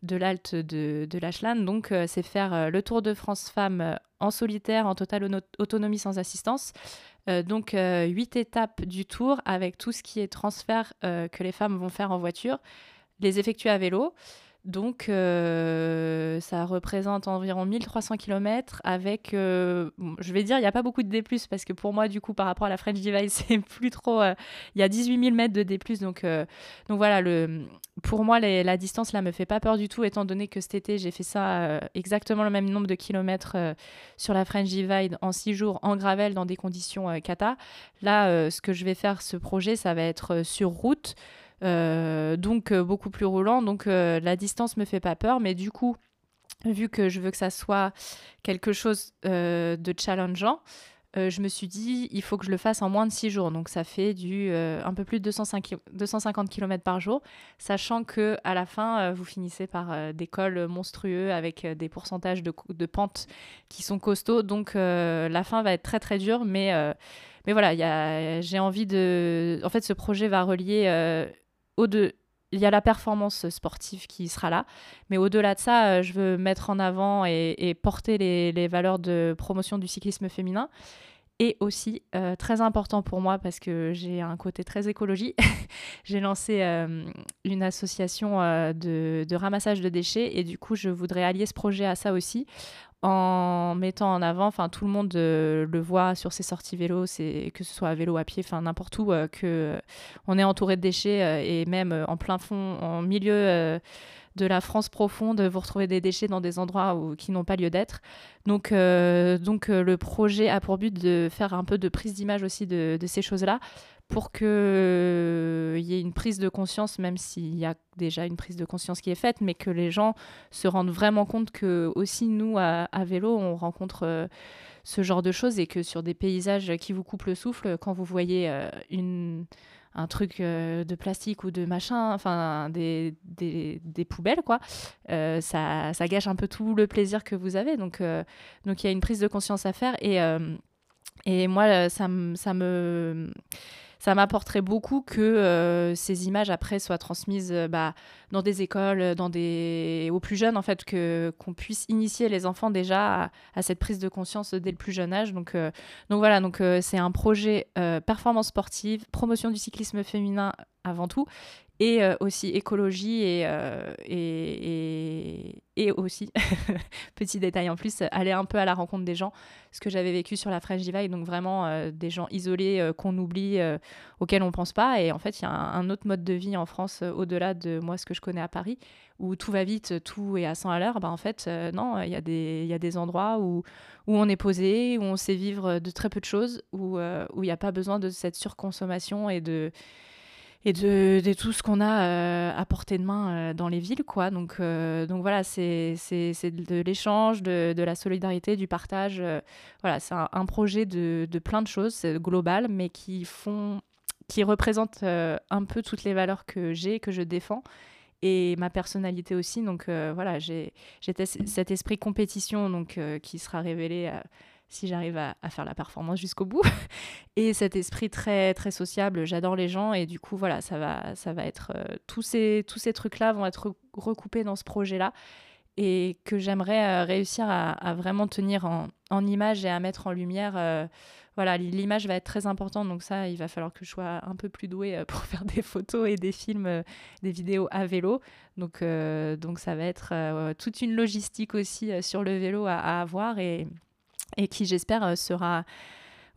de l'Alt de, de Lachlan, donc euh, c'est faire le Tour de France Femmes en solitaire, en totale autonomie sans assistance. donc huit étapes du tour avec tout ce qui est transfert que les femmes vont faire en voiture, les effectuer à vélo. Donc, euh, ça représente environ 1300 km avec, euh, je vais dire, il n'y a pas beaucoup de D+, parce que pour moi, du coup, par rapport à la French Divide, c'est plus trop... Euh, il y a 18 000 mètres de D+, donc, donc voilà, pour moi, la distance, là, me fait pas peur du tout, étant donné que cet été, j'ai fait ça exactement le même nombre de kilomètres sur la French Divide en 6 jours, en gravel, dans des conditions kata. Là, ce que je vais faire, ce projet, ça va être sur route, donc euh, beaucoup plus roulant. Donc euh, la distance me fait pas peur, mais du coup, vu que je veux que ça soit quelque chose de challengeant, je me suis dit, il faut que je le fasse en moins de 6 jours. Donc, ça fait du un peu plus de 205, 250 km par jour, sachant que à la fin, vous finissez par des cols monstrueux avec des pourcentages de, de pentes qui sont costauds. Donc, la fin va être très, très dure. Mais, mais voilà, j'ai envie de. En fait, ce projet va relier il y a la performance sportive qui sera là, mais au-delà de ça, euh, je veux mettre en avant et, porter les, valeurs de promotion du cyclisme féminin. Et aussi, euh, très important pour moi, parce que j'ai un côté très écologie, j'ai lancé euh, une association de, ramassage de déchets et du coup, je voudrais allier ce projet à ça aussi en mettant en avant, enfin tout le monde euh, le voit sur ses sorties vélo, c'est que ce soit à vélo, à pied, enfin n'importe où, euh, que euh, on est entouré de déchets et même en plein fond, en milieu de la France profonde, vous retrouvez des déchets dans des endroits qui n'ont pas lieu d'être. Donc, donc le projet a pour but de faire un peu de prise d'image aussi de ces choses-là pour qu'il euh, y ait une prise de conscience, même s'il y a déjà une prise de conscience qui est faite, mais que les gens se rendent vraiment compte que aussi nous, à, vélo, on rencontre euh, ce genre de choses et que sur des paysages qui vous coupent le souffle, quand vous voyez euh, une, un truc de plastique ou de machin, enfin des, des, poubelles, quoi, ça, ça, gâche un peu tout le plaisir que vous avez. Donc donc il y a une prise de conscience à faire et, et moi, ça, ça me ça m'apporterait beaucoup que euh, ces images après soient transmises euh, bah, dans des écoles, dans des aux plus jeunes en fait, que qu'on puisse initier les enfants déjà à, cette prise de conscience dès le plus jeune âge. Donc euh, voilà, c'est un projet performance sportive, promotion du cyclisme féminin avant tout, et euh, aussi écologie et, euh, et, et, aussi, petit détail en plus, aller un peu à la rencontre des gens, ce que j'avais vécu sur la French Divide, donc vraiment euh, des gens isolés qu'on oublie, auxquels on pense pas. Et en fait, il y a un, autre mode de vie en France, au-delà de moi, ce que je connais à Paris, où tout va vite, tout est à 100 à l'heure. Bah, en fait, non, il y, a des, y a des endroits où, où on est posé, où on sait vivre de très peu de choses, où il n'y a pas besoin de cette surconsommation et de et de, tout ce qu'on a euh, à portée de main euh, dans les villes. Quoi. Donc, euh, donc voilà, c'est de l'échange, de, de, la solidarité, du partage. voilà, c'est un, projet de, de, plein de choses, c'est global, mais qui, font, qui représentent un peu toutes les valeurs que j'ai, que je défends. Et ma personnalité aussi. Donc voilà, j'ai cet esprit compétition donc, qui sera révélé si j'arrive à, faire la performance jusqu'au bout. et cet esprit très très sociable, j'adore les gens et du coup voilà, ça va ça va être euh, tous ces tous ces trucs là vont être recoupés dans ce projet là et que j'aimerais euh, réussir à, vraiment tenir en, en, image et à mettre en lumière. Euh, voilà, l'image va être très importante, donc ça, il va falloir que je sois un peu plus douée pour faire des photos et des films, des vidéos à vélo. Donc, donc ça va être toute une logistique aussi sur le vélo à, à avoir et, et qui j'espère euh,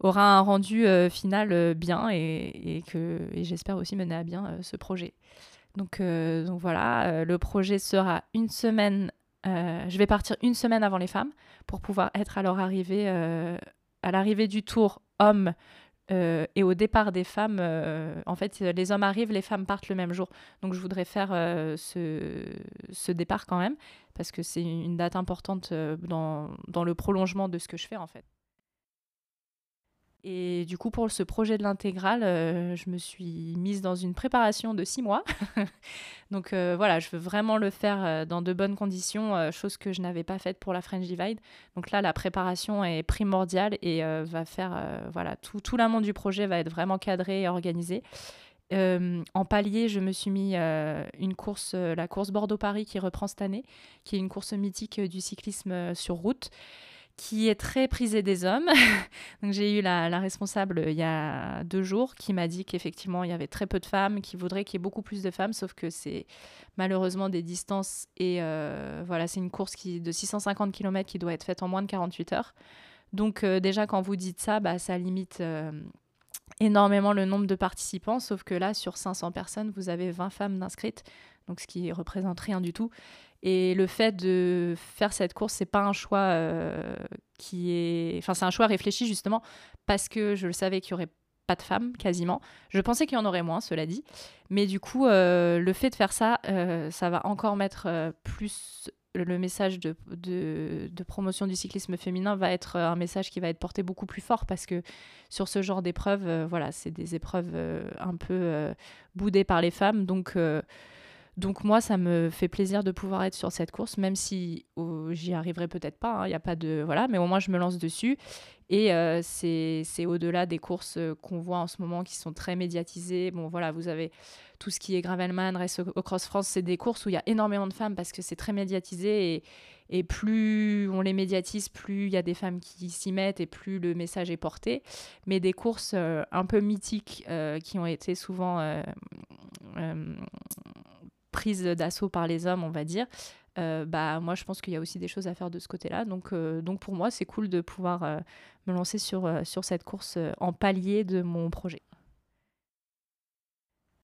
aura un rendu euh, final euh, bien et, que j'espère aussi mener à bien ce projet. Donc, donc voilà, le projet sera une semaine. je vais partir une semaine avant les femmes pour pouvoir être à leur arrivée, à l'arrivée du tour homme et au départ des femmes. en fait, les hommes arrivent, les femmes partent le même jour. Donc je voudrais faire ce, ce départ quand même parce que c'est une date importante euh, dans, dans, le prolongement de ce que je fais en fait. Et du coup, pour ce projet de l'intégrale, euh, je me suis mise dans une préparation de six mois. Donc euh, voilà, je veux vraiment le faire dans de bonnes conditions, chose que je n'avais pas faite pour la French Divide. Donc là, la préparation est primordiale et va faire, voilà, tout, tout l'amont du projet va être vraiment cadré et organisé. Euh, en palier, je me suis mis euh, une course, euh, la course Bordeaux-Paris qui reprend cette année, qui est une course mythique du cyclisme sur route, qui est très prisée des hommes. Donc j'ai eu la, responsable il y a deux jours qui m'a dit qu'effectivement il y avait très peu de femmes, qui voudraient qu'il y ait beaucoup plus de femmes, sauf que c'est malheureusement des distances et voilà, c'est une course qui, de 650 km qui doit être faite en moins de 48 heures. Donc déjà quand vous dites ça, bah, ça limite énormément le nombre de participants, sauf que là, sur 500 personnes, vous avez 20 femmes inscrites, donc ce qui représente rien du tout. Et le fait de faire cette course, c'est pas un choix euh, qui est, enfin, c'est un choix réfléchi justement parce que je le savais qu'il y aurait pas de femmes quasiment. Je pensais qu'il y en aurait moins, cela dit, mais du coup, euh, le fait de faire ça, euh, ça va encore mettre plus le message de, promotion du cyclisme féminin va être un message qui va être porté beaucoup plus fort parce que sur ce genre d'épreuves, voilà, c'est des épreuves un peu boudées par les femmes. Donc, donc moi, ça me fait plaisir de pouvoir être sur cette course, même si oh, j'y arriverai peut-être pas. Il hein, a pas de voilà, mais au moins je me lance dessus. Et c'est au-delà des courses qu'on voit en ce moment qui sont très médiatisées. Bon, voilà, vous avez tout ce qui est Gravelman, Race au Cross France, c'est des courses où il y a énormément de femmes parce que c'est très médiatisé et, et, plus on les médiatise, plus il y a des femmes qui s'y mettent et plus le message est porté. Mais des courses euh, un peu mythiques euh, qui ont été souvent euh, prises d'assaut par les hommes, on va dire. bah moi je pense qu'il y a aussi des choses à faire de ce côté-là donc donc pour moi c'est cool de pouvoir me lancer sur sur cette course en palier de mon projet.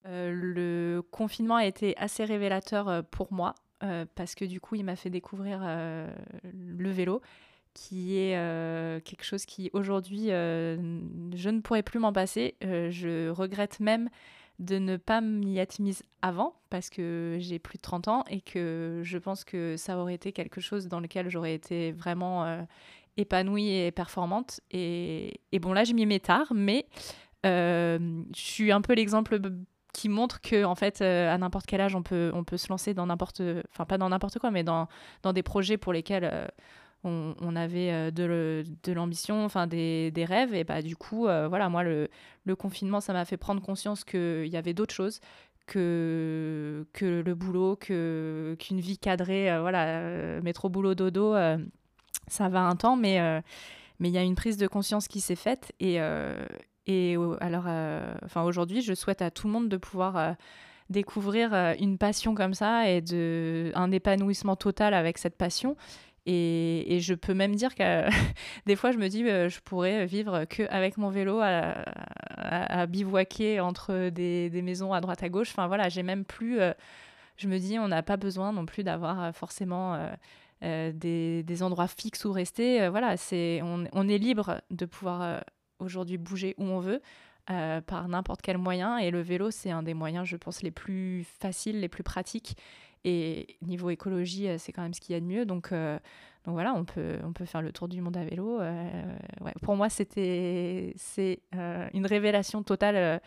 Euh, le confinement a été assez révélateur euh, pour moi euh, parce que du coup, il m'a fait découvrir le vélo qui est quelque chose qui aujourd'hui je ne pourrais plus m'en passer. je regrette même de ne pas m'y être mise avant parce que j'ai plus de 30 ans et que je pense que ça aurait été quelque chose dans lequel j'aurais été vraiment épanouie et performante. Et, et bon, là, je m'y mets tard, mais je suis un peu l'exemple qui montre que en fait euh, à n'importe quel âge on peut on peut se lancer dans n'importe enfin pas dans n'importe quoi mais dans dans des projets pour lesquels euh, on, avait euh, de, de l'ambition enfin des, des, rêves. Et bah du coup voilà moi le, le confinement ça m'a fait prendre conscience qu'il y avait d'autres choses que que le boulot que qu'une vie cadrée voilà métro boulot dodo ça va un temps. Mais il y a une prise de conscience qui s'est faite. Et, et alors, euh, enfin aujourd'hui, je souhaite à tout le monde de pouvoir euh, découvrir euh, une passion comme ça et de un épanouissement total avec cette passion. Et, je peux même dire que des fois, je me dis, je pourrais vivre que avec mon vélo à, à, bivouaquer entre des, maisons à droite à gauche. Enfin voilà, j'ai même plus. je me dis, on n'a pas besoin non plus d'avoir forcément. des, endroits fixes où rester. voilà, c'est on, est libre de pouvoir aujourd'hui bouger où on veut par n'importe quel moyen. Et le vélo, c'est un des moyens, je pense, les plus faciles, les plus pratiques. Et niveau écologie, c'est quand même ce qu'il y a de mieux. Donc, donc voilà, on peut, on peut faire le tour du monde à vélo. Euh. Pour moi, c'était c'est euh, une révélation totale. Euh.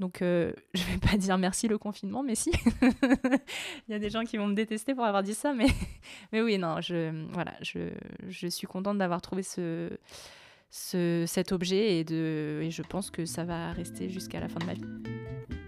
donc je je vais pas dire merci le confinement, mais si. Il y a des gens qui vont me détester pour avoir dit ça, mais, mais oui, non, je, voilà, je, je suis contente d'avoir trouvé ce, ce, cet objet et, de, et je pense que ça va rester jusqu'à la fin de ma vie.